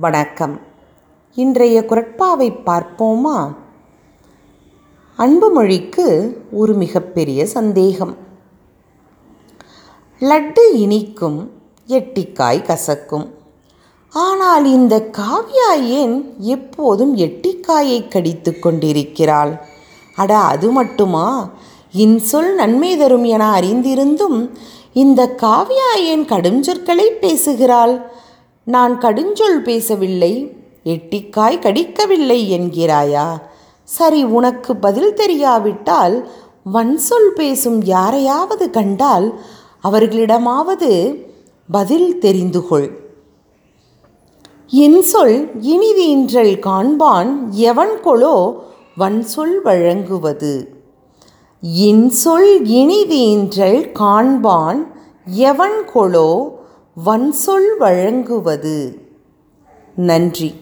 வணக்கம். இன்றைய குரட்பாவை பார்ப்போமா? அன்புமொழிக்கு ஒரு மிகப்பெரிய சந்தேகம். லட்டு இனிக்கும் எட்டிக்காய் கசக்கும். ஆனால் இந்த காவ்யா ஏன் எப்போதும் எட்டிக்காயை கடித்து கொண்டிருக்கிறாள்? அட அது மட்டுமா? இன்சொல் நன்மை தரும் என அறிந்திருந்தும் இந்த காவ்யா ஏன் கடுஞ்சொற்களை பேசுகிறாள்? நான் கடுஞ்சொல் பேசவில்லை எட்டிக்காய் கடிக்கவில்லை என்கிறாயா? சரி உனக்கு பதில் தெரியாவிட்டால் வன்சொல் பேசும் யாரையாவது கண்டால் அவர்களிடமாவது பதில் தெரிந்து கொள் இன்சொல் இனிதீன்றல் காண்பான் எவன் கொலோ வன்சொல் வழங்குவது. இன்சொல் இனிதீன்றல் காண்பான் எவன் கொலோ வன்சொல் வழங்குவது. நன்றி.